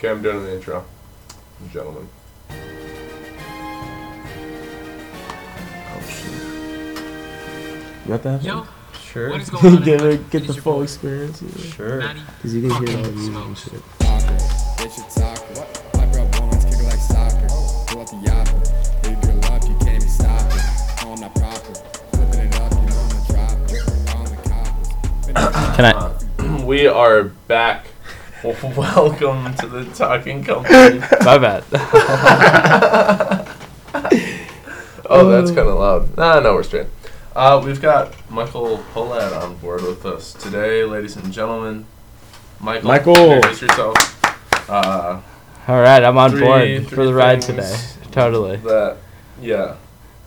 Okay, I'm doing the intro, gentlemen. Oh shit. You got that? Yo, Sure. what is going on? get it, get the full boy, experience. Yeah. Sure. Cause you can hear all the music and shit. Talker, they should talk it. I brought ones, kick it like soccer. Pull out the yapper. Leave your luck, you can't even stop it. No, I'm not proper. Flipping it up, you know I'm the dropper. Calling the coppers. Finna- Can I? we are back. Welcome to the Talking Company. My bad. Oh, that's kind of loud. Nah, no, we're straight. Uh, we've got Michael Pollad on board with us today, ladies and gentlemen. Michael, Michael. introduce yourself. Uh, All right, I'm on Three- board three for the ride things. today. Totally. that, yeah.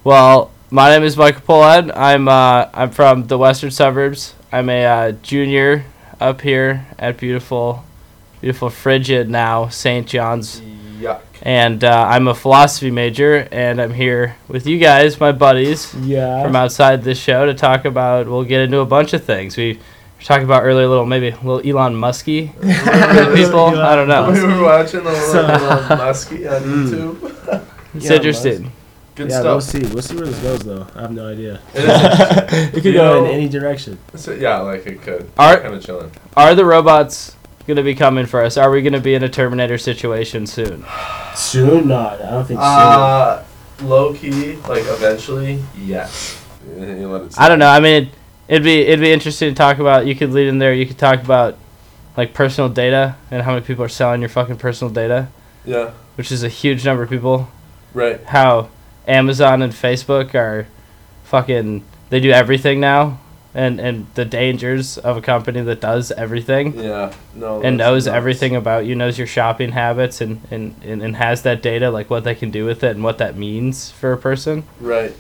Well, my name is Michael Polad. I'm uh, I'm from the western suburbs. I'm a uh, junior up here at beautiful, beautiful frigid now St. John's, Yuck. and uh, I'm a philosophy major, and I'm here with you guys, my buddies Yeah. from outside this show, to talk about. We'll get into a bunch of things. We were talking about earlier, a little maybe a little Elon Musky people. I don't know. We were watching a little So- Elon Muskie on Mm. YouTube. It's Yeah, interesting. Good yeah, we'll see. We'll see where this goes, though. I have no idea. It is it could You go in any direction. So, yeah, like it could. Are- kind of chilling. Are the robots gonna be coming for us? Are we gonna be in a Terminator situation soon? Soon? Not. I don't think soon. Uh, low key, like eventually, yes. You let it I don't know. I mean, it'd be it'd be interesting to talk about. You could lead in there. You could talk about like personal data and how many people are selling your fucking personal data, Yeah, which is a huge number of people. right. How Amazon and Facebook are fucking they do everything now, and and the dangers of a company that does everything. Yeah, no. and knows nuts. everything about you, knows your shopping habits, and, and, and, and has that data, like what they can do with it and what that means for a person. Right.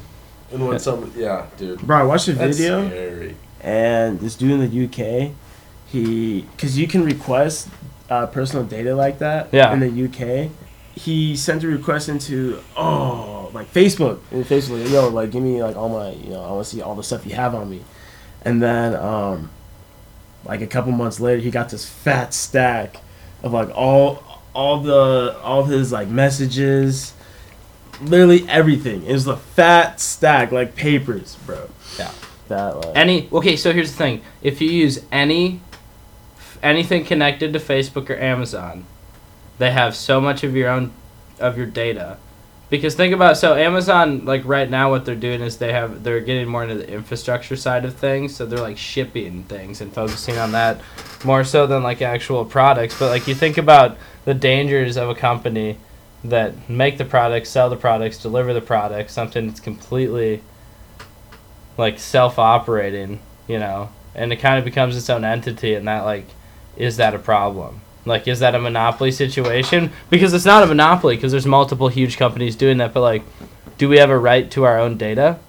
And when some, yeah, dude. Bro, I watched a That's video, scary. and this dude in the UK, he, because you can request uh, personal data like that Yeah. in the UK. He sent a request into oh like Facebook and Facebook like, yo like give me like all my you know I want to see all the stuff you have on me, and then um, like a couple months later he got this fat stack of like all all the all his like messages, literally everything. It was a fat stack like papers, bro. Yeah. That like Any okay, so here's the thing: if you use any anything connected to Facebook or Amazon, they have so much of your own of your data. Because think about so Amazon like right now what they're doing is they have they're getting more into the infrastructure side of things so they're like shipping things and focusing on that more so than like actual products. But like you think about the dangers of a company that make the products sell the products deliver the products something that's completely like self-operating you know and it kind of becomes its own entity and that like is that a problem like is that a monopoly situation because it's not a monopoly because there's multiple huge companies doing that but like do we have a right to our own data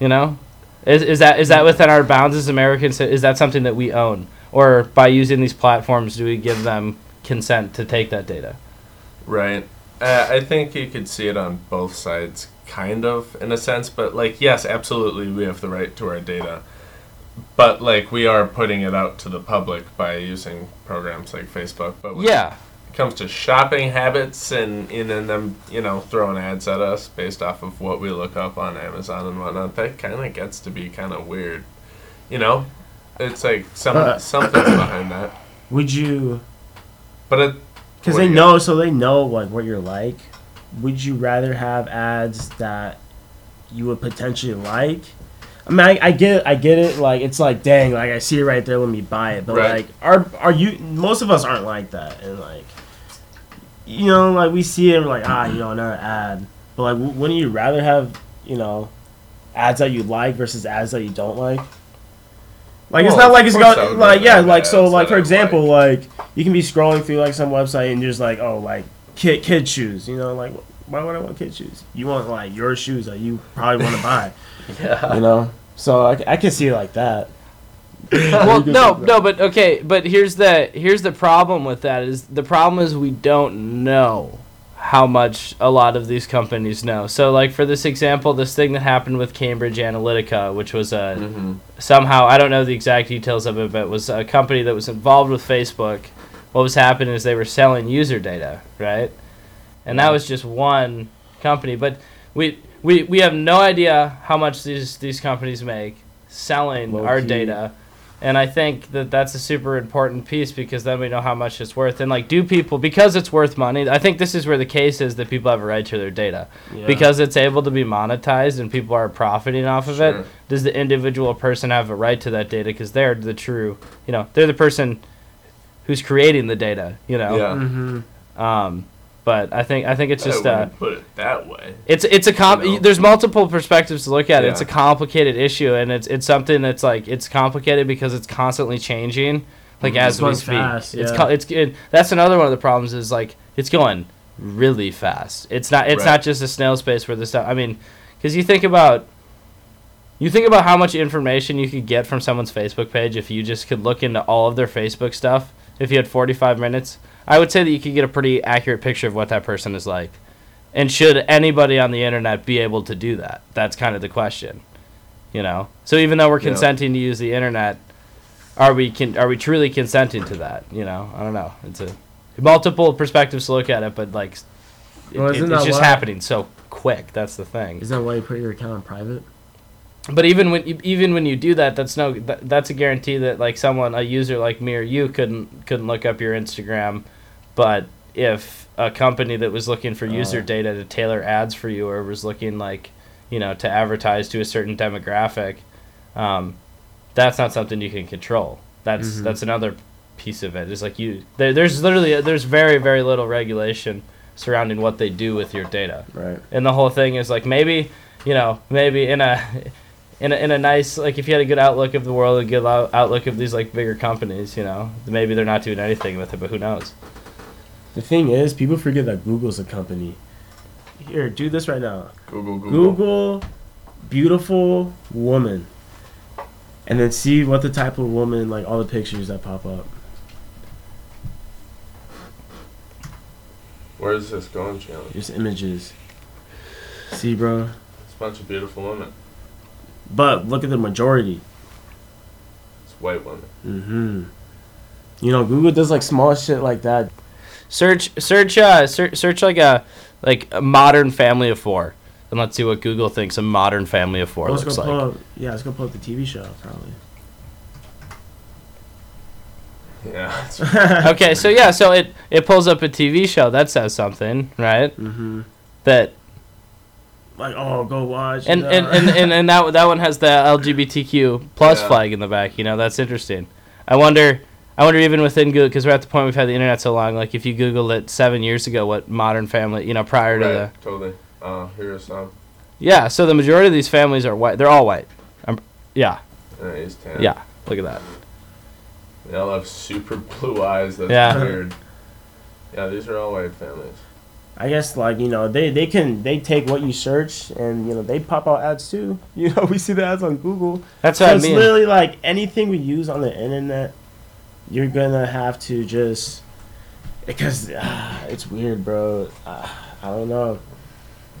you know is, is that is that within our bounds as americans is that something that we own or by using these platforms do we give them consent to take that data Right. Uh, I think you could see it on both sides, kind of, in a sense. But, like, yes, absolutely, we have the right to our data. But, like, we are putting it out to the public by using programs like Facebook. But yeah it comes to shopping habits and, and then them, you know, throwing ads at us based off of what we look up on Amazon and whatnot, that kind of gets to be kind of weird. You know? It's like some, Uh. something's behind that. would you But it. because they know so they know like what you're like. Would you rather have ads that you would potentially like? I mean, I, I get it. I get it. Like it's like, dang, like I see it right there. Let me buy it. But Right. like, are are you? Most of us aren't like that, and like, you know, like we see it, we're like, ah, you know, another ad. But like, w- wouldn't you rather have, you know, ads that you like versus ads that you don't like? Like it's not like it's going like yeah, like so like for example, like you can be scrolling through like some website and you're just like oh like kid kid shoes, you know, like why would I want kid shoes? You want like your shoes that you probably want to buy, yeah you know? So I, I can see it like that. well, no, no, but okay, but here's the here's the problem with that is the problem is we don't know how much a lot of these companies know. So, like for this example, this thing that happened with Cambridge Analytica, which was a Mm-hmm. somehow I don't know the exact details of it, but it was a company that was involved with Facebook, what was happening is they were selling user data, right? And that was just one company, but we we, we have no idea how much these these companies make selling Low our key. data. And I think that that's a super important piece because then we know how much it's worth. And like, do people because it's worth money? I think this is where the case is that people have a right to their data Yeah. because it's able to be monetized and people are profiting off of Sure. it. Does the individual person have a right to that data because they're the true, you know, they're the person who's creating the data, you know. Yeah. Mm-hmm. Um, but I think I think it's just I uh, put it that way. it's it's a comp. You know? There's multiple perspectives to look at. it. It's a complicated issue, and it's it's something that's like it's complicated because it's constantly changing, like Mhm. as It's we speak. fast, It's co- it's it, that's another one of the problems is like it's going really fast. It's not it's Right. not just a snail's pace where this stuff. I mean, because you think about. You think about how much information you could get from someone's Facebook page if you just could look into all of their Facebook stuff. If you had 45 minutes, I would say that you could get a pretty accurate picture of what that person is like. And should anybody on the internet be able to do that? That's kind of the question. You know. So even though we're Yeah. consenting to use the internet, are we con- are we truly consenting to that? You know. I don't know. It's a multiple perspectives to look at it, but like, it, Well, it- it's just why- happening so quick. That's the thing. Is that why you put your account on private? But even when you, even when you do that, that's no that, that's a guarantee that like someone a user like me or you couldn't couldn't look up your Instagram, but if a company that was looking for user Oh. data to tailor ads for you or was looking like you know to advertise to a certain demographic, um, that's not something you can control. That's Mhm. that's another piece of it. It's like you there, there's literally there's very very little regulation surrounding what they do with your data Right. and the whole thing is like maybe you know maybe in a in a, in a nice like if you had a good outlook of the world a good out- outlook of these like bigger companies you know maybe they're not doing anything with it but who knows The thing is, people forget that Google's a company. Here, do this right now. Google, Google. Google beautiful woman. And then see what the type of woman, like all the pictures that pop up. Where is this going, Chandler? Just images. See, bro? It's a bunch of beautiful women. But look at the majority. It's white women. Mm-hmm. You know, Google does like small shit like that. Search search uh search, search like a like a modern family of four and let's see what google thinks a modern family of four let's looks like up, yeah, let's go pull up the TV show, probably. Yeah. Okay so yeah so it it pulls up a tv show that says something right Mm-hmm. that Like, oh, go watch. and and, and, and, and that that one has the LGBTQ plus Yeah. flag in the back. You know, that's interesting. I wonder. I wonder even within Google because we're at the point we've had the internet so long. Like if you Googled it seven years ago, what Modern Family, you know, prior to the totally. Uh, here's some. yeah. So the majority of these families are white. They're all white. Um, yeah, Yeah, he's tan. yeah. Look at that. They all have super blue eyes. That's Yeah. weird. Yeah, these are all white families. I guess like you know they they can they take what you search and you know they pop out ads too. You know we see the ads on Google. That's So what I it's mean. literally like anything we use on the internet, you're gonna have to just because ah, it's weird, bro. Uh, I don't know.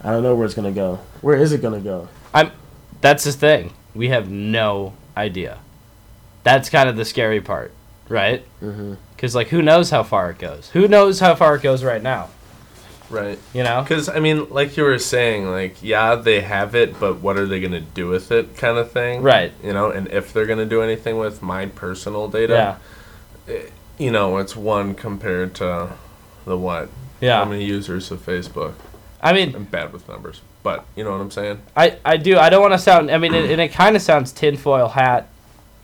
I don't know where it's gonna go. Where is it gonna go? I'm. That's the thing. We have no idea. That's kind of the scary part, right? Mm-hmm. Because like, who knows how far it goes? Who knows how far it goes right now? Right. You know? Because, I mean, like you were saying, like, yeah, they have it, but what are they going to do with it, kind of thing? Right. You know, and if they're going to do anything with my personal data, Yeah. Eh, you know, it's one compared to the what? Yeah. How many users of Facebook? I mean, I'm bad with numbers, but you know what I'm saying? I, I do. I don't want to sound. I mean, it, and it kind of sounds tinfoil hat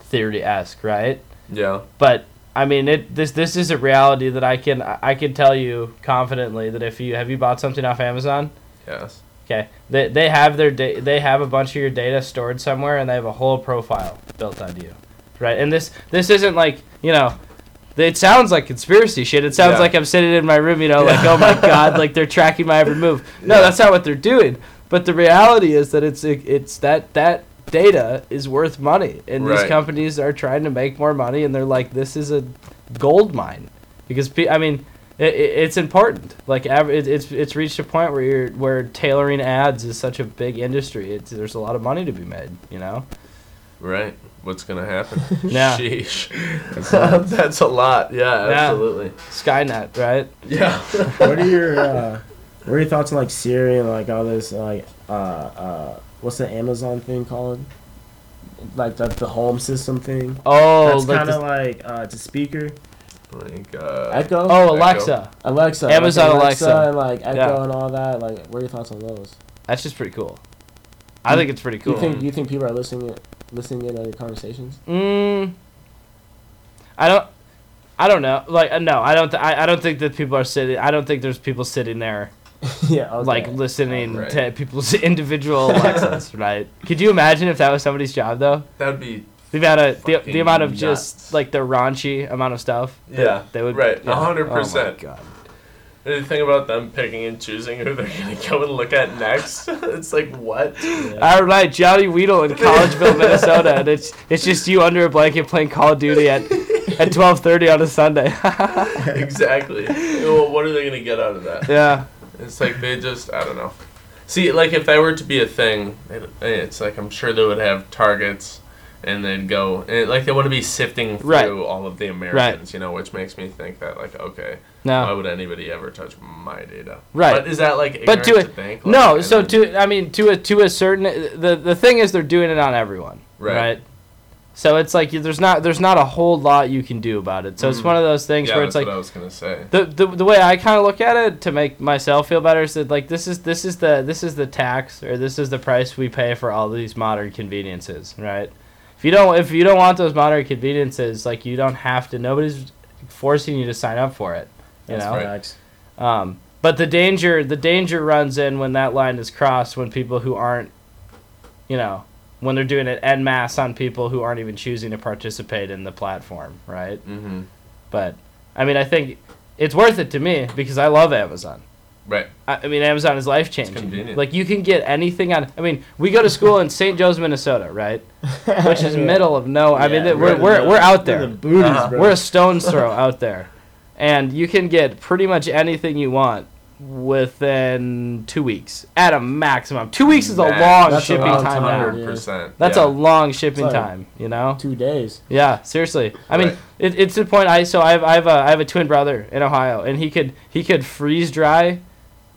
theory esque, right? Yeah. But I mean, it this this is a reality that I can I can tell you confidently that if you have you bought something off Amazon, Yes. okay, they they have their da- they have a bunch of your data stored somewhere and they have a whole profile built on you, right? And this this isn't like you know. It sounds like conspiracy shit. It sounds Yeah. like I'm sitting in my room, you know, like, oh my god, like they're tracking my every move. No, Yeah. that's not what they're doing. But the reality is that it's it's that that data is worth money, and these companies are trying to make more money, and they're like, this is a gold mine because I mean, it, it, it's important. Like, it, it's it's reached a point where you're where tailoring ads is such a big industry. It's there's a lot of money to be made. You know. Right. What's gonna happen. Yeah. Sheesh. That's nuts. That's a lot. Yeah, Yeah. absolutely. Skynet, right? Yeah. what are your uh, what are your thoughts on like Siri and like all this like uh uh what's the Amazon thing called? Like the the home system thing. Oh, That's like kind of the- like uh, it's a speaker. like uh, Echo. oh, Alexa. Alexa. Amazon like Alexa. and like Echo Yeah. and all that. Like, what are your thoughts on those? That's just pretty cool. I think it's pretty cool. you think you think people are listening it, listening in on your conversations? Mm, I don't. I don't know. Like, uh, no, I don't. Th- I, I don't think that people are sitting. I don't think there's people sitting there yeah. Okay. like listening Right. to people's individual Alexas, right? Could you imagine if that was somebody's job though? That'd be The amount of the, the amount of nuts. just like the raunchy amount of stuff. that Yeah, they would. right, yeah. 100%. Oh my god. The thing about them picking and choosing who they're gonna go and look at next, it's like what? All right, Johnny Weedle in Collegeville, Minnesota, and it's it's just you under a blanket playing Call of Duty at at twelve thirty on a Sunday. exactly. well, what are they gonna get out of that? yeah. It's like they just I don't know. See, like if that were to be a thing, it, it's like I'm sure they would have targets, and they'd go and like they want to be sifting through Right. all of the Americans, you know, which makes me think that like okay, why would anybody ever touch my data? Right. But is that like But to ignorant a- think? No, so to I mean to a to a certain the the thing is they're doing it on everyone, Right. right? So it's like there's not there's not a whole lot you can do about it. So it's Mm. one of those things yeah, where it's like what I was gonna say. the, the the way I kind of look at it to make myself feel better is that like this is this is the this is the tax or this is the price we pay for all these modern conveniences, right? If you don't if you don't want those modern conveniences, like you don't have to. Nobody's forcing you to sign up for it. You That's know. right. Um, but the danger the danger runs in when that line is crossed when people who aren't, you know, when they're doing it en masse on people who aren't even choosing to participate in the platform, right? Mm-hmm. But I mean, I think it's worth it to me because I love Amazon. Right. I, I mean, Amazon is life changing. Like you can get anything on. I mean, we go to school in St. Joe's, Minnesota, right? Which is Yeah. middle of no. I mean, Yeah, th- we're we're we're out They're there. The booties, Uh-huh. bro. We're a stone's throw out there, and you can get pretty much anything you want within two weeks at a maximum. Two weeks is a Max. long That's a shipping long time time. now. Hundred percent. That's a long shipping like- time. You know. two days. Yeah, seriously. I mean, it, it's the point. I so I have I have a I have a twin brother in Ohio, and he could he could freeze dry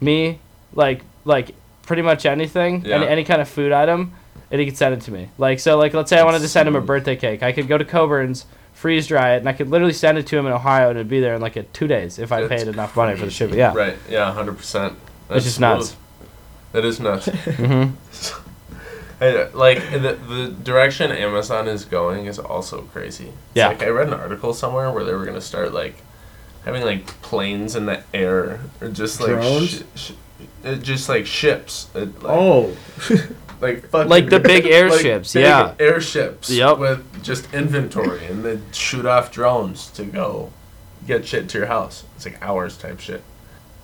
me like like pretty much anything, Yeah. any any kind of food item, and he could send it to me. Like so, like let's say I wanted to send him a birthday cake, I could go to Coborn's, freeze dry it, and I could literally send it to him in Ohio, and it'd be there in like a two days if I That's paid enough money for the shipping. Yeah, Right. Yeah. Hundred percent. it's just nuts. That is nuts. hmm I- like the the direction Amazon is going is also crazy. It's Yeah. Like I read an article somewhere where they were gonna start like having like planes in the air or just like Drones? sh- sh- uh, just like ships. It, like, Oh, like fucking, Like the big airships, big yeah. airships. Yep. With just inventory and then shoot off drones to go get shit to your house. It's like hours type shit.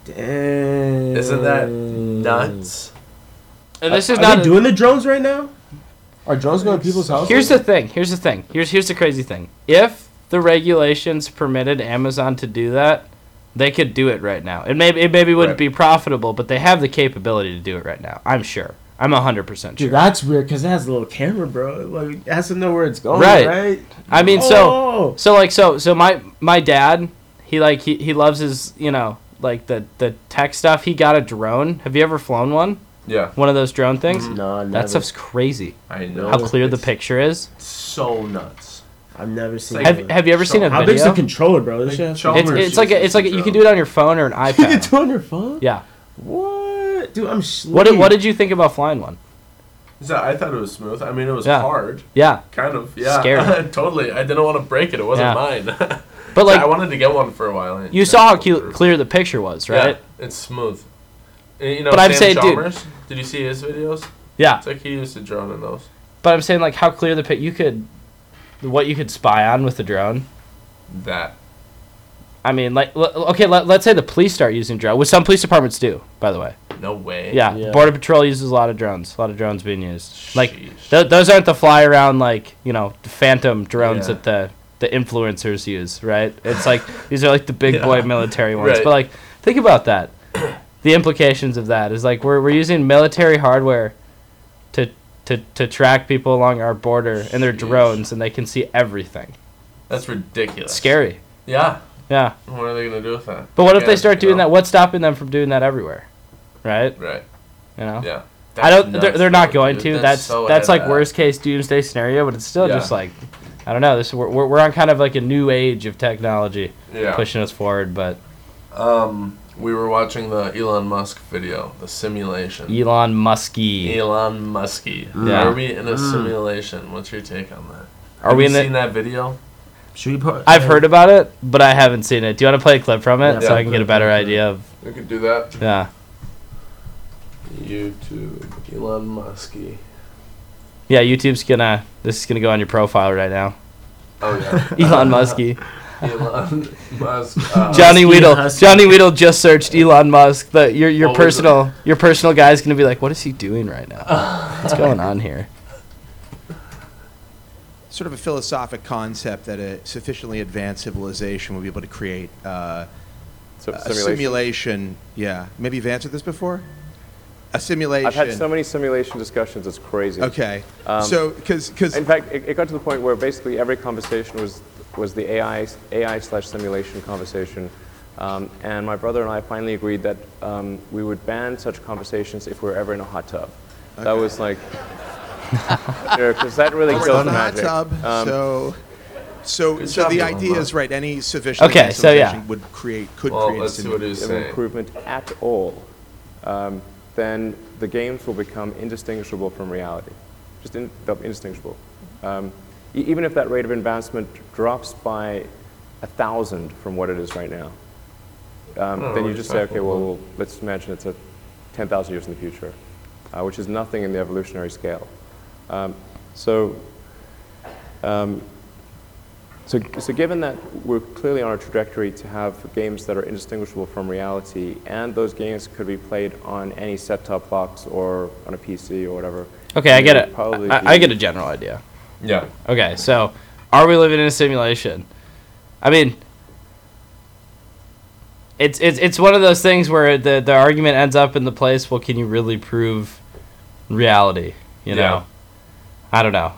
damn. Isn't that nuts? And this are, is are not they a- doing the drones right now? Are drones going to people's houses? Here's the thing. Here's the thing. Here's here's the crazy thing. If the regulations permitted Amazon to do that, they could do it right now. It maybe it maybe wouldn't Right. be profitable, but they have the capability to do it right now. I'm sure. I'm hundred percent sure. Dude, that's weird because it has a little camera, bro. Like, it has to know where it's going, Right. right? I mean, so Oh. so like so so my my dad, he like he, he loves his you know like the the tech stuff. He got a drone. Have you ever flown one? Yeah, One of those drone things. Mm-hmm. no, never. That stuff's crazy. I know. How clear the picture is. So nuts. I've never seen. like- Have, have you ever So seen a How big's the video? controller, bro? This Like shit has- Chalmers It's, it's like a, it's like a, you can do it on your phone or an you can iPad. do it on your phone? Yeah. What, dude? I'm. What did, what did you think about flying one? So I thought it was smooth. I mean, it was Yeah. hard, Yeah, kind of. Yeah, Scary. totally. I didn't want to break it. It wasn't Yeah. mine. but like I like wanted to get one for a while. and you saw how flew cu- clear the picture was, right? Yeah, it's smooth. And, You know, But I'm Sam saying, dude- Chalmers, Did you see his videos? Yeah. It's like he used a drone in those. But I'm saying like how clear the pic you could, what you could spy on with the drone. That. I mean, like l- okay, let, let's say the police start using drone, which some police departments do, by the way. No way. Yeah, Yeah. Border Patrol uses a lot of drones. A lot of drones being used. Like th- those aren't the fly around like you know phantom drones Yeah. that the the influencers use, right? It's like these are like the big boy military ones. Right. But like think about that. The implications of that is like we're we're using military hardware to to to to track people along our border and their Sheesh. drones, and they can see everything. That's ridiculous. Scary. Yeah. Yeah. What are they gonna do with that? But what if they Again, start you doing know? that? What's stopping them from doing that everywhere? Right? Right. You know. Yeah. I don't. They're, they're not going dude. to. That's so that's like of worst case doomsday scenario, but it's still Yeah. just like, I don't know. This we're, we're we're on kind of like a new age of technology. Yeah. pushing us forward. But Um, we were watching the Elon Musk video, the simulation. Elon Muskie, Elon Muskie. Yeah. Are we in a mm. simulation? What's your take on that? are Have we you in seen the? that video? Should we put? I've heard about it, but I haven't seen it. Do you want to play a clip from it Yeah, so play I can get a better idea of? We could do that. Yeah. YouTube. Elon Muskie. Yeah, YouTube's gonna. This is gonna go on your profile right now. Oh yeah. Elon Muskie. Elon Musk. Uh, Johnny Husky, Weedle. Husky. Johnny Weedle just searched Elon Musk. The your your What was personal your personal guy is gonna be like, what is he doing right now? What's going on here? sort of a philosophic concept that a sufficiently advanced civilization would be able to create uh, So, a simulation. simulation. Yeah, maybe you've answered this before. A simulation. I've had so many simulation discussions. It's crazy. Okay, Um, so because because In fact, it, it got to the point where basically every conversation was was the AI AI slash simulation conversation, um, and my brother and I finally agreed that um, we would ban such conversations if we were ever in a hot tub. That was like, because that really we're kills in the the hot tub. Um, so so so the idea is right. Any sufficient Okay, so yeah. would create could well, create a let's see what simulation. he's of saying. improvement at all, um, then the games will become indistinguishable from reality. Just in, they'll indistinguishable. Even if that rate of advancement drops by a thousand from what it is right now, um, Oh, then you just say, okay, well, about- we'll let's imagine it's a 10,000 years in the future, uh, which is nothing in the evolutionary scale. Um, so, um, so, so given that we're clearly on a trajectory to have games that are indistinguishable from reality, and those games could be played on any set-top box or on a PC or whatever. Okay, I get it. probably I, I get a general idea. Yeah. Okay, so are we living in a simulation? I mean, it's it's it's one of those things where the the argument ends up in the place. Well, can you really prove reality? You know, Yeah. I don't know.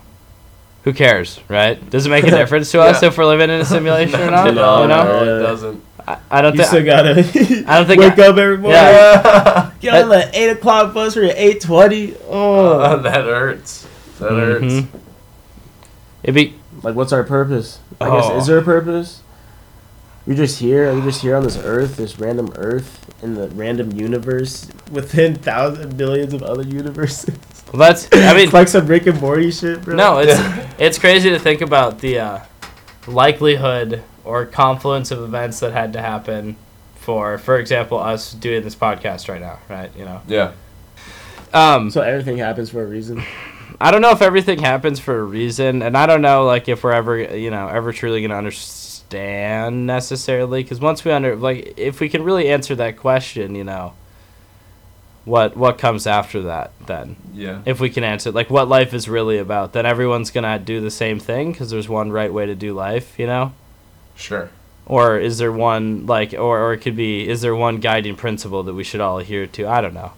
Who cares, right? Does it make a difference to us Yeah. if we're living in a simulation or not? No, you know, no, it doesn't. I, I don't think. You still gotta. I don't think wake I- up every morning. Yeah. Get on the eight o'clock bus or eight twenty. Oh, Uh, that hurts. That hurts. It'd be like what's our purpose? I Oh. guess is there a purpose? We're just here. Are we just here on this Earth, this random Earth in the random universe within thousands, billions of other universes? well, that's. I mean, it's like some Rick and Morty shit, bro. No, it's it's crazy to think about the uh, likelihood or confluence of events that had to happen for, for example, us doing this podcast right now, right? You know, Yeah. um, so everything happens for a reason. I don't know if everything happens for a reason, and I don't know like if we're ever, you know, ever truly gonna understand necessarily, because once we under like, if we can really answer that question, you know, what what comes after that then? Yeah. if we can answer like what life is really about then everyone's gonna do the same thing because there's one right way to do life you know Sure. or is there one like or, or it could be is there one guiding principle that we should all adhere to i don't know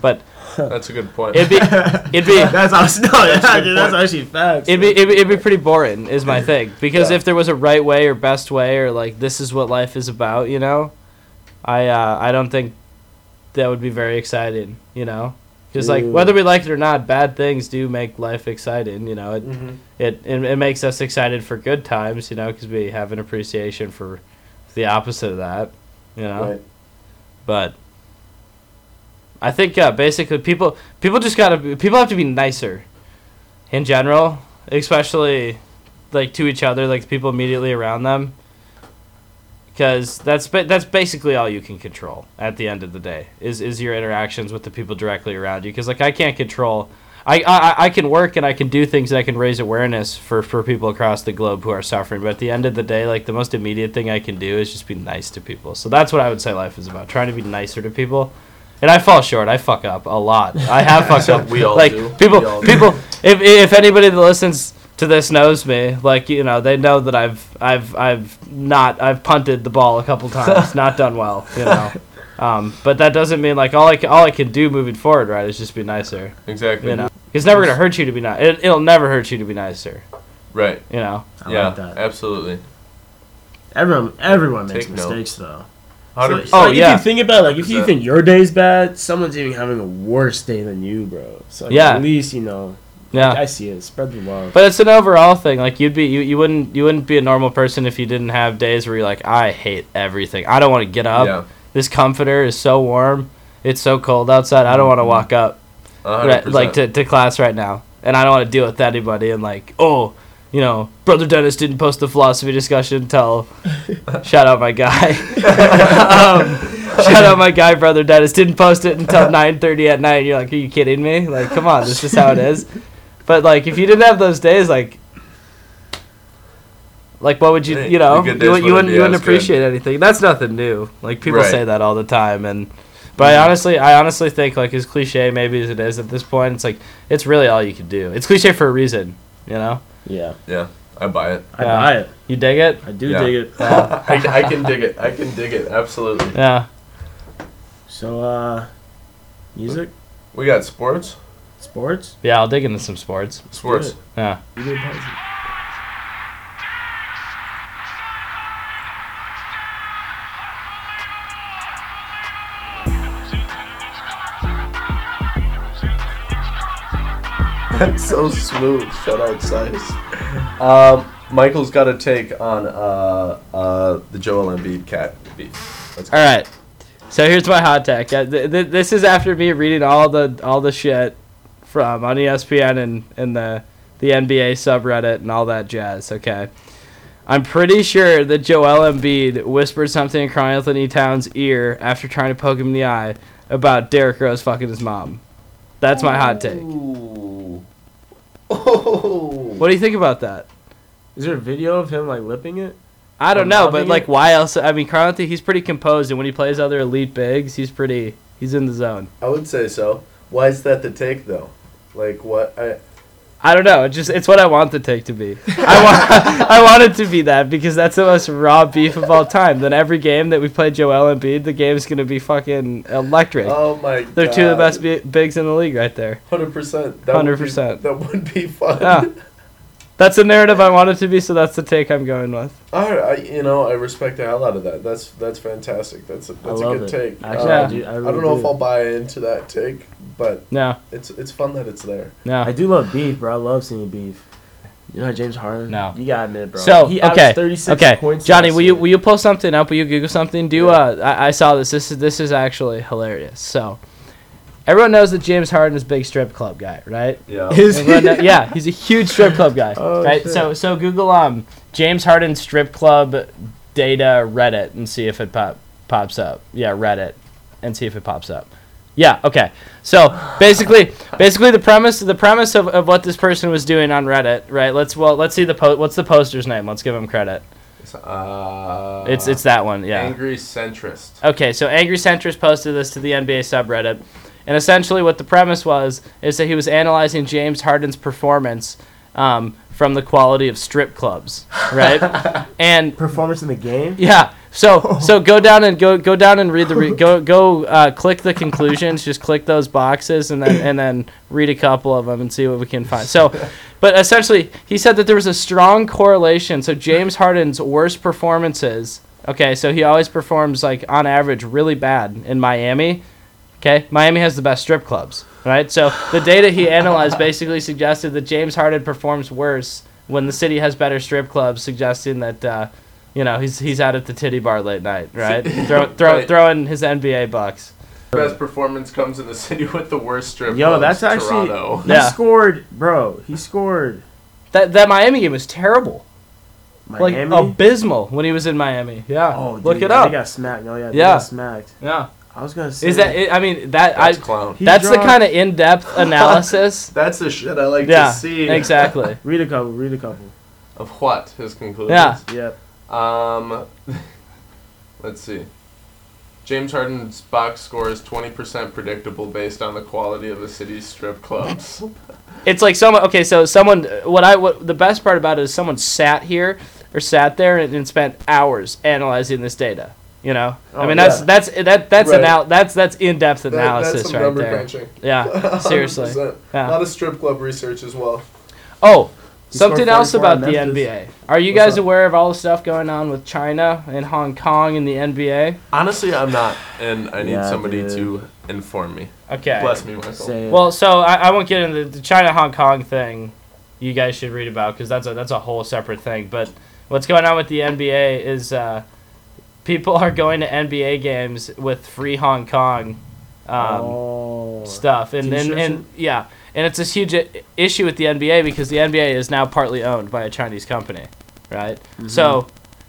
but That's a good point. it'd be it'd be that's awesome. No, That's that's, actually facts. It'd be, it'd, be, it'd be pretty boring, is my thing. Because Yeah. if there was a right way or best way or like this is what life is about, you know, I uh, I don't think that would be very exciting, you know. Because like whether we like it or not, bad things do make life exciting. You know, it Mhm. it, it it makes us excited for good times, you know, because we have an appreciation for the opposite of that, you know. Right. But I think uh, basically people people just gotta people have to be nicer, in general, especially like to each other, like the people immediately around them. Because that's that's basically all you can control at the end of the day is is your interactions with the people directly around you. Because like I can't control. I, I, I can work and I can do things that can raise awareness for, for people across the globe who are suffering. But at the end of the day, like the most immediate thing I can do is just be nice to people. So that's what I would say life is about: trying to be nicer to people. And I fall short. I fuck up a lot. I have fucked up. We all like do. people, We all do. people. If if anybody that listens to this knows me, like you know, they know that I've I've I've not I've punted the ball a couple times, not done well. You know. Um, but that doesn't mean like all I can, all I can do moving forward, right, is just be nicer. Exactly. You know. It's never gonna hurt you to be nice. It, it'll never hurt you to be nicer. Right. You know. I yeah. like that. Absolutely. Everyone, everyone makes Take note. mistakes though. Hundred So, Oh, like, yeah. If you think about it, like if you 100%. think your day's bad, someone's even having a worse day than you, bro. So like, Yeah. at least you know. Yeah. I see it. Spread the love. But it's an overall thing. Like you'd be you, you wouldn't you wouldn't be a normal person if you didn't have days where you're like, I hate everything. I don't want to get up. Yeah. This comforter is so warm. It's so cold outside. I don't want to walk up hundred right, like to, to class right now. And I don't want to deal with anybody and like, oh, you know, brother Dennis didn't post the philosophy discussion until shout out my guy. um, shout out my guy, brother Dennis didn't post it until 9:30 at night. You're like, are you kidding me? Like, come on, this is how it is. But like, if you didn't have those days, like, like what would you, you know, you, you wouldn't wouldn't you wouldn't as good. appreciate anything. That's nothing new. Like people Right. say that all the time, and but I honestly, I honestly think like as cliche maybe as it is at this point, it's like it's really all you can do. It's cliche for a reason, you know. Yeah, yeah. I buy it. I Yeah. buy it. You dig it? I do Yeah. dig it. I, I can dig it. I can dig it. Absolutely. Yeah. So, uh, music, We got sports. sports. Yeah, I'll dig into some sports. Sports. Yeah. You did pause That's so smooth. Shout out Sice. Um, Michael's got a take on uh, uh, the Joel Embiid cat beef. All right. So here's my hot take. Th- th- this is after me reading all the all the shit from on ESPN and and the the NBA subreddit and all that jazz. Okay. I'm pretty sure that Joel Embiid whispered something in Karl-Anthony Towns' ear after trying to poke him in the eye about Derrick Rose fucking his mom. That's my hot take. Ooh. Oh. What do you think about that? Is there a video of him like lipping it? I don't Or know, but like, it? why else? I mean, Karl-Anthony, he's pretty composed, and when he plays other elite bigs, he's pretty. He's in the zone. I would say so. Why is that the take though? Like what? I I don't know. It just it's what I want the take to be. I want I want it to be that because that's the most raw beef of all time. Then every game that we play Joel Embiid, the game's gonna be fucking electric. oh my. They're two of the best bi- bigs in the league right there. Hundred percent. 100%. That would be fun. Yeah. That's the narrative I want it to be, so that's the take I'm going with. All right, I, you know, I respect the hell out of that. That's that's fantastic. That's a, that's a love good it. take. Actually, I Um, do- I I really don't know do. if I'll buy into that take, but No, it's it's fun that it's there. no. I do love beef, bro. I love seeing beef. You know James Harden? No. You gotta admit, bro. So he okay, 36 okay, points Johnny, last will you year. will you pull something up? Will you Google something? Do uh, I, I saw this. This is this is actually hilarious. So, everyone knows that James Harden is a big strip club guy, right? Yeah. Is Everyone know- yeah, he's a huge strip club guy. Oh, right. shit. So so Google um James Harden strip club data Reddit and see if it pop pops up. Yeah, Reddit, and see if it pops up. Yeah. Okay. So basically, basically the premise the premise of, of what this person was doing on Reddit, right? Let's well let's see the po- what's the poster's name? Let's give him credit. Uh, It's it's that one. Yeah. angry centrist. Okay, so Angry Centrist posted this to the NBA subreddit. And essentially, what the premise was is that he was analyzing James Harden's performance um, from the quality of strip clubs, right? and performance in the game? yeah, so so go down and go go down and read the re- go go uh, click the conclusions. Just click those boxes and then and then read a couple of them and see what we can find. So, but essentially, he said that there was a strong correlation. So James Harden's worst performances. Okay, so he always performs like on average really bad in Miami. Okay, Miami has the best strip clubs, right? So the data he analyzed basically suggested that James Harden performs worse when the city has better strip clubs, suggesting that uh, you know he's he's out at the titty bar late night, right? Throw, throw, Right. throwing his NBA bucks. Best performance comes in the city with the worst strip. Yo, clubs, that's actually. Toronto. He Yeah. scored, bro. He scored. That that Miami game was terrible, Miami. like abysmal when he was in Miami. Yeah, oh, look dude, it They up. got smacked. Oh yeah, they Yeah. got smacked. Yeah, I was gonna say. is that? I mean that I. That's clown. He That's the kind of in-depth analysis. That's the shit I like yeah, to see. exactly. Read a couple. Read a couple. Of what? His conclusions. Yeah. Yep. Um, let's see. James Harden's box score is 20% predictable based on the quality of the city's strip clubs. It's like someone. Okay, so someone. What I what the best part about it is someone sat here or sat there and, and spent hours analyzing this data. You know, I Oh, mean that's yeah. that's that that's Right. anal- that's that's in depth That- analysis that's right there. crunching. Yeah, seriously. Yeah. A lot of strip club research as well. Oh, He something else about the Memphis. NBA. Are you What's guys up? aware of all the stuff going on with China and Hong Kong and the NBA? Honestly, I'm not, and I need Yeah, somebody dude. to inform me. Okay. Bless me, Michael. Say. Well, so I, I won't get into the China Hong Kong thing. You guys should read about because that's a that's a whole separate thing. But what's going on with the NBA is uh, people are going to NBA games with free Hong Kong um, oh. stuff, and and, and yeah, and it's this huge issue with the NBA because the NBA is now partly owned by a Chinese company, right? So.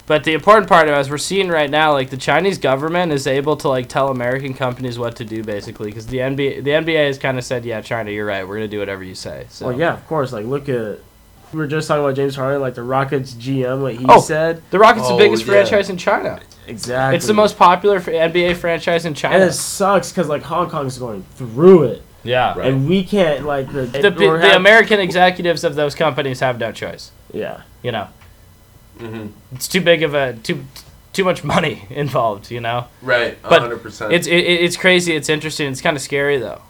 But the important part of it is we're seeing right now, like the Chinese government is able to like tell American companies what to do, basically, because the NBA the NBA has kind of said, yeah, China, you're right, we're gonna do whatever you say. So Well, yeah, of course. Like, look at. We were just talking about James Harden, like the Rockets GM, what he Oh. said. the Rockets Oh, the biggest yeah. franchise in China. Exactly. It's the most popular NBA franchise in China. And it sucks because like Hong Kong's going through it, yeah, Right. and we can't like the the, we're the have- American executives of those companies have no choice. Yeah. You know, hmm it's too big of a too too much money involved. You know. Right, But 100%. It's it, it- it's crazy. It's interesting. It's kind of scary though,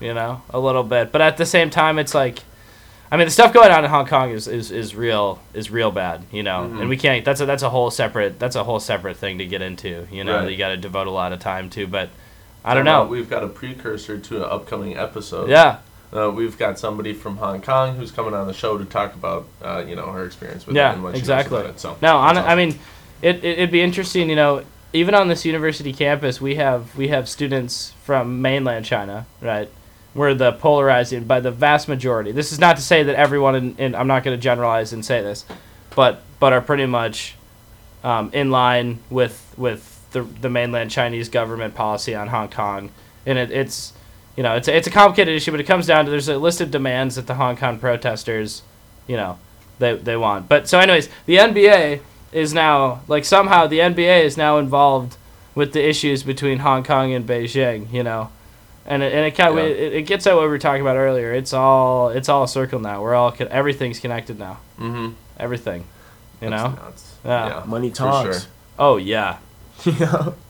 you know, a little bit. But at the same time, it's like, I mean, the stuff going on in Hong Kong is, is, is real is real bad, you know, Mhm. and we can't. That's a that's a whole separate that's a whole separate thing to get into, you know, Right. that you got to devote a lot of time to. But I don't know. We've got a precursor to an upcoming episode. Yeah, Uh, we've got somebody from Hong Kong who's coming on the show to talk about, uh, you know, her experience with it yeah, and what she knows exactly. about it. So no, on, I mean, it, it it'd be interesting, you know. Even on this university campus, we have we have students from mainland China, right? We're the polarizing by the vast majority. This is not to say that everyone, in, in I'm not going to generalize and say this, but but are pretty much um, in line with with the the mainland Chinese government policy on Hong Kong, and it, it's you know it's a, it's a complicated issue, but it comes down to there's a list of demands that the Hong Kong protesters, you know, they they want. But so anyways, the NBA is now like somehow the NBA is now involved with the issues between Hong Kong and Beijing, you know. And it, and it kind of Yeah. it, it gets at what we were talking about earlier. It's all it's all a circle now. We're all con- everything's connected now. Mm-hmm. Everything, you That's know. nuts. Yeah. Money for talks. sure. Oh yeah,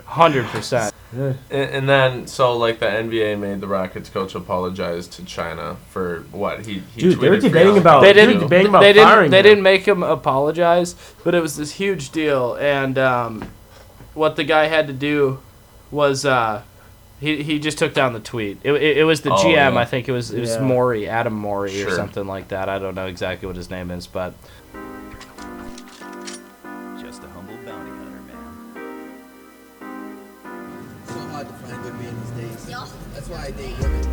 hundred percent. And, and then, so like the NBA made the Rockets coach apologize to China for what he, he Dude, they were debating about- They they didn't. debating about They didn't. They him. didn't make him apologize, but it was this huge deal. And um, what the guy had to do was uh, he he just took down the tweet. It, it, it was the Oh, GM. yeah. I think it was it was Yeah. Morey, Adam Morey, or something like that. I don't know exactly what his name is, but Just a humble bounty hunter, man. so hard to find good men these days. That's why I date women.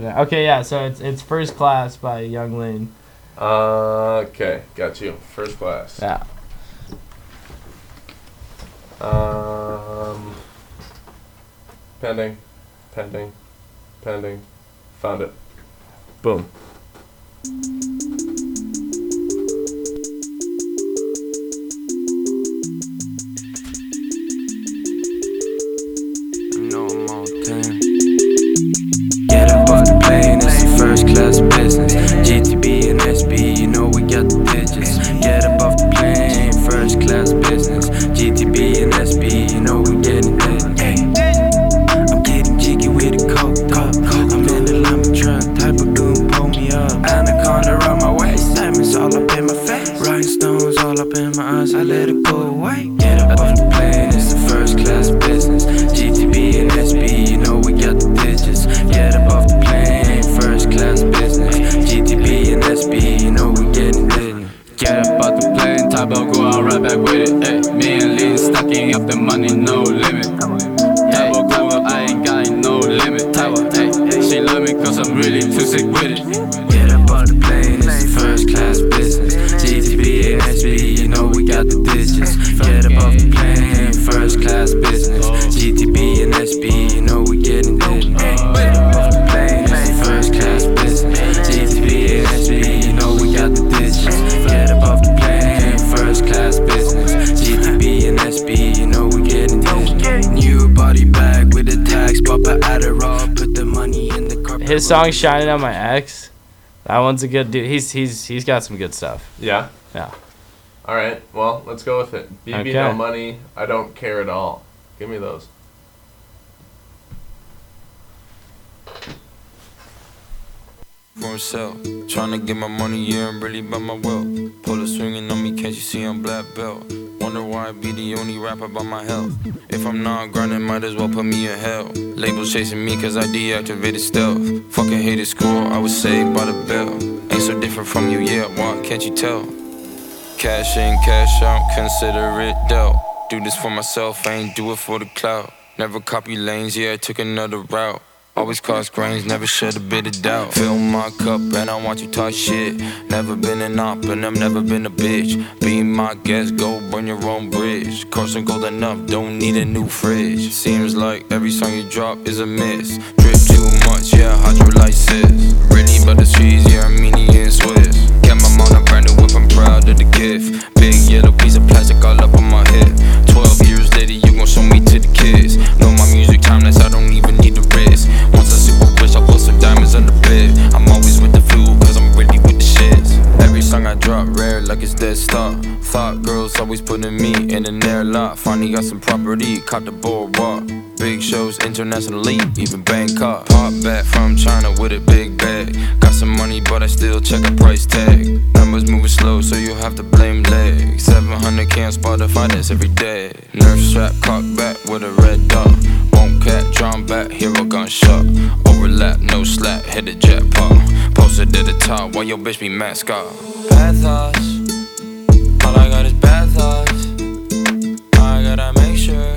okay, yeah. So it's it's first class by Yung Lean. Uh, okay, got you. First class. Yeah. Um, pending, pending, pending. Found it. Boom. know I'm on time. Get up on the plane, it's a first class business. Song "Shining on My Ex." That one's a good dude. He's he's he's got some good stuff. Yeah. Yeah. All right. Well, let's go with it. BB Okay. no money. I don't care at all. Give me those. for himself. Trying to get my money, yeah, I'm really by my wealth. Pull a swinging on me, can't you see I'm black belt? I wonder why I be the only rapper about my health. If I'm not grinding, might as well put me in hell. Labels chasing me cause I deactivated stealth. Fucking hated school, I was saved by the bell. Ain't so different from you, yeah, why can't you tell? Cash in, cash out, consider it dealt. Do this for myself, I ain't do it for the clout. Never copy lanes, yeah, I took another route. Always cause grains, never shed a bit of doubt. Fill my cup and I want you talk shit. Never been an op and I've never been a bitch. Be my guest, go burn your own bridge. Coursing gold enough, don't need a new fridge. Seems like every song you drop is a miss. Drip too much, yeah, hydrolysis. Really by the cheese, yeah, Armenian Swiss. Get my mom a brand new whip, I'm proud of the gift. Big yellow piece of plastic all up on my hip. 12 years later, you gon' show me to the kids. Know my music timeless, I don't even need on the bed. I'm always with the flu, cause I'm really with the shits. Every song I drop, rare like it's dead stock. Thought girls always putting me in an air lot. Finally got some property, caught the boardwalk. Big shows internationally, even Bangkok. Pop back from China with a big bag. Got some money, but I still check a price tag. Numbers moving slow, so you have to blame leg. 700k on Spotify, that's every day. Nerf strap, cock back with a red dot. Won't cat, drawn back, hero gunshot. Overlap, no slap, hit the jackpot. Posted at the top, while your bitch be mascot. Bad thoughts, all I got is bad thoughts. I gotta make sure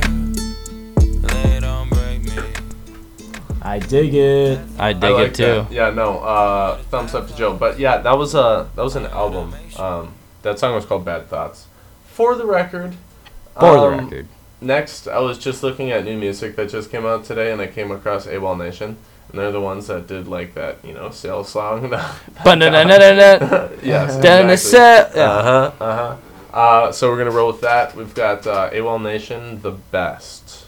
they don't break me. I dig it. I dig I like it too. that. Yeah, no. Uh, thumbs up to Joe. But yeah, that was a that was an album. Um, that song was called Bad Thoughts. For the record. For the um, record. Next, I was just looking at new music that just came out today, and I came across AWOL Nation, and they're the ones that did like that, you know, sales song. Yes, Dun-na-sa- exactly. yeah. Uh huh. Uh huh. Uh, so we're gonna roll with that. We've got uh, AWOL Nation, the best.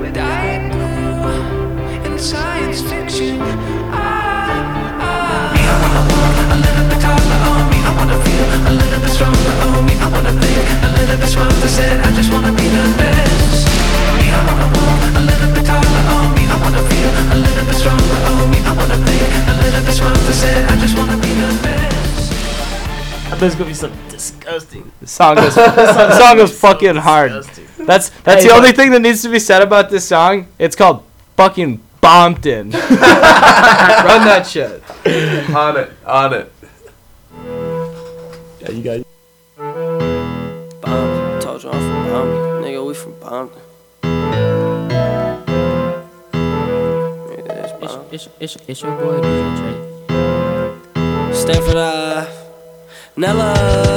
With diet glue and science fiction. Me, I wanna walk a little bit taller on me. I wanna feel a little bit stronger on me. I wanna think a little bit smarter. Said I just wanna be the best. Me, I wanna walk a little bit taller on me. I wanna feel a little bit stronger on me. I wanna think a little bit smarter. Said I just wanna be the best. I bet it's gonna be something disgusting. The song goes. the song goes fucking hard. That's that's Hey, the only thing that needs to be said about this song. It's called fucking Bompton. Run that shit. on it, on it. Yeah, you guys. Bombed. Told you I'm from Bombed. Nigga, we from Bombed. Nigga, that's It's, it's, it's, it's your boy DJ Trey. Stanford Ave. Nella.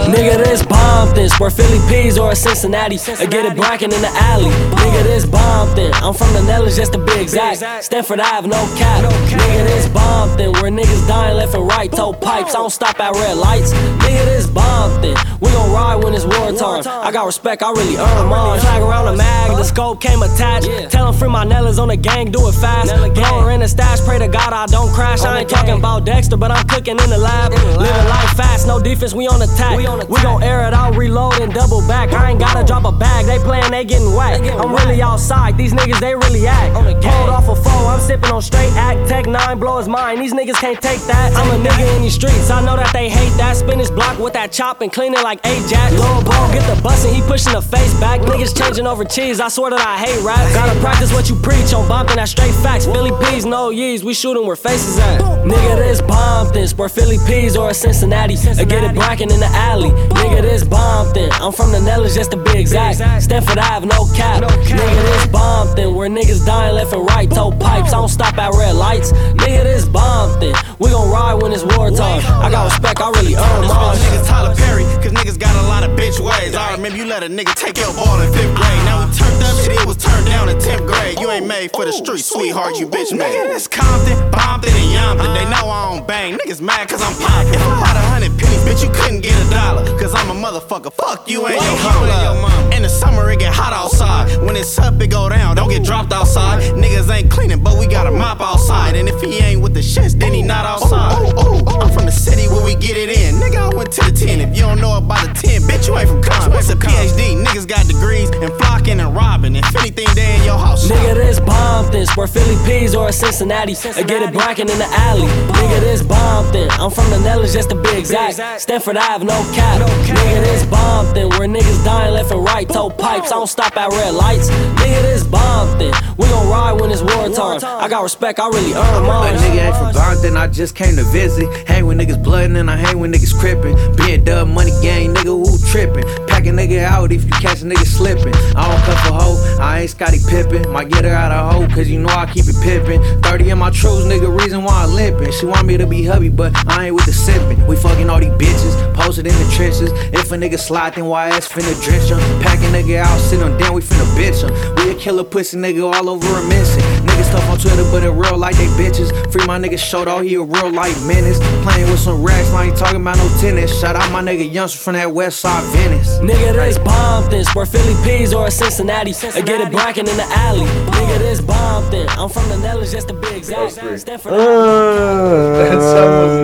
Nigga, this Bompton. Where Philly Peas or a Cincinnati. I get it brackin' in the alley. Nigga, this Bompton. I'm from the Nellas, just to be exact. Stanford Ave, no cap. Nigga, this Bompton. Where niggas dying left and right. Toe pipes, I don't stop at red lights. Nigga, this Bompton. We gon' ride when it's war time. I got respect, I really earn mine. Flag around the mag, the scope came attached. Tell 'em free my Nellas on the gang, do it fast. Blower in the stash, pray to God I don't crash. I ain't talking about Dexter, but I'm cooking in the lab. Living life fast, no defense, we on attack. We gon' air it out, reload and double back. I ain't gotta drop a bag, they playin', they getting whacked. I'm really outside, these niggas, they really act. Pulled off a foe, I'm sippin' on straight act. Tech 9 blow his mind, these niggas can't take that. I'm a nigga in these streets, I know that they hate that. Spin his block with that chop and clean it like Ajax. Lil bro, get the bus and he pushing the face back. Niggas changing over cheese, I swear that I hate rap. Gotta practice what you preach on bumping that straight facts. Philly Peas, no yees, we shootin' where faces at. Nigga, this Bompton, where Philly Peas or a Cincinnati. I get it brackin' in the alley. Nigga, this Bompton, I'm from the Nellas just to be exact. Stanford Ave, no cap. Nigga, this Bompton, where niggas dying left and right. Toe pipes, I don't stop at red lights. Nigga, this Bompton, we gon' ride when it's war time. I got respect, I really earn mine. Niggas Tyler Perry, cause niggas got a lot of bitch ways. I remember you let a nigga take your ball in fifth grade. Now we turned up shit, it was turned down in 10th grade. You ain't made for the street, sweetheart, you bitch made. Nigga, this Compton, Bompton, and Yompton. They know I don't bang. Niggas mad cause I'm poppin'. If I had a hundred pennies, bitch, you couldn't get a dollar. Cause I'm a motherfucker. Fuck you and your mama. In the summer, it get hot outside. When it's up, it go down. Don't get dropped outside. Niggas ain't cleaning, but we got a mop outside. And if he ain't with the shits, then he not outside. Oh, oh, oh, I'm from the city where we get it in. Nigga, I went to the 10. If you don't know about the 10, bitch, you ain't from Compton. What's a PhD? Niggas got degrees and flocking and robbing. If anything, they in your house. Nigga, this Bompton, where Philly Peas or a Cincinnati. I get it brackin' in the alley. Nigga, this Bompton, I'm from the Nellas just to be exact. Stanford Ave, no cap. Nigga, this Bompton, where niggas dying left and right. Toe pipes, I don't stop at red lights. Nigga, this Bompton, we gon' ride when it's war time. I got respect, I really earn A mine. nigga ain't from Compton, I just came to visit. Hang with niggas bloodin' and I hang with niggas crippin'. Being dub money gang, nigga, who trippin'? Pack a nigga out if you catch a nigga slipping. I don't cuff a hoe, I ain't Scottie Pippen. Might get her out of hoe, cause you know I keep it pippin'. 30 in my trues, nigga, reason why I'm limpin'. She want me to be hubby, but I ain't with the sippin'. We fucking all these bitches, posted in the trenches. If a nigga slide, then why ass finna drench him? Pack a nigga out, sit him down, we finna bitch him. We a killer pussy nigga all over a missing. Niggas tough on Twitter, but in real life they bitches. Free my nigga showed all he a real life menace. Playing with some racks, I ain't talking about no tennis. Shout out my nigga Youngster from that west side Venice. Nigga, this Bompton, where Philly Peas or a Cincinnati. I get it brackin' in the alley. Nigga, this Bompton, I'm from the Nellas just to be exact. Stanford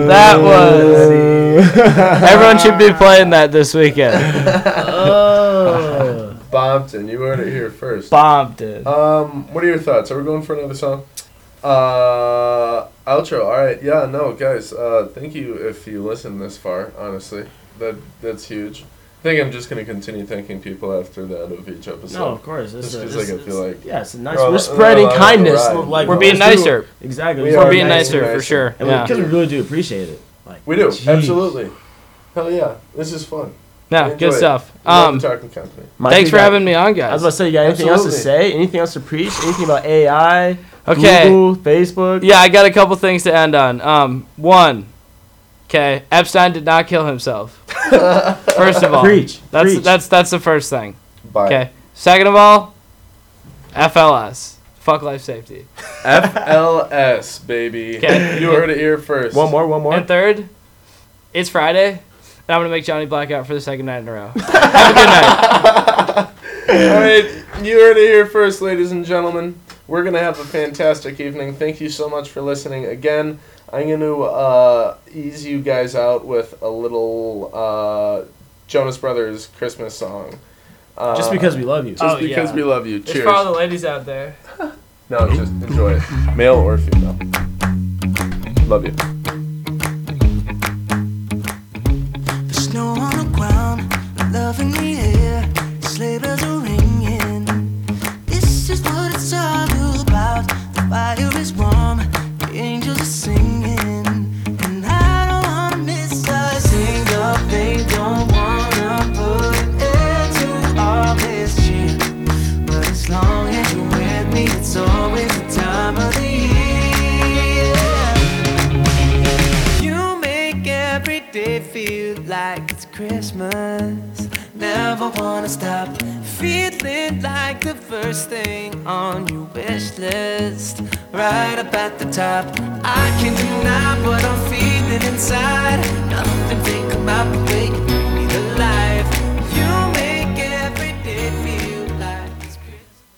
That was. Everyone should be playing that this weekend. Bompton, you heard it here first. Bompton. Um, what are your thoughts? Are we going for another song? Uh, outro. All right. Yeah. No, guys. Uh, thank you if you listened this far. Honestly, that that's huge. I think I'm just gonna continue thanking people after the end of each episode. No, of course. Just It's a- 'cause, like I feel like yeah, it's a nice. we're We're spreading all on kindness. ride. Like We're being let's do- nicer. Exactly. We We're are being nicer, nicer for sure. And Yeah. because we really do appreciate it. Like We do jeez. absolutely. Hell yeah, this is fun. Yeah, good stuff. Um, talking company. Thanks for having me on, guys. I was about to say, you got anything else to say? Anything else to preach? Anything about AI? Okay. Google, Facebook? Yeah, I got a couple things to end on. Um, one, okay, Epstein did not kill himself. First of all, Preach, That's preach. that's that's the first thing. Okay. Second of all, FLS. Fuck life safety. FLS, baby. Okay. You heard it here first. One more, one more. And third, it's Friday, and I'm gonna make Johnny black out for the second night in a row. Have a good night. All right, you heard it here first, ladies and gentlemen. We're gonna have a fantastic evening. Thank you so much for listening. Again, I'm gonna uh, ease you guys out with a little uh, Jonas Brothers Christmas song. Uh, Just because we love you. Just Oh, because yeah. we love you. It's Cheers. for all the ladies out there. No, just enjoy it. Male or female. Love you. Never wanna stop feeling like the first thing on your wish list. Right up at the top. I can't deny what I'm feeling inside. Nothing think about the way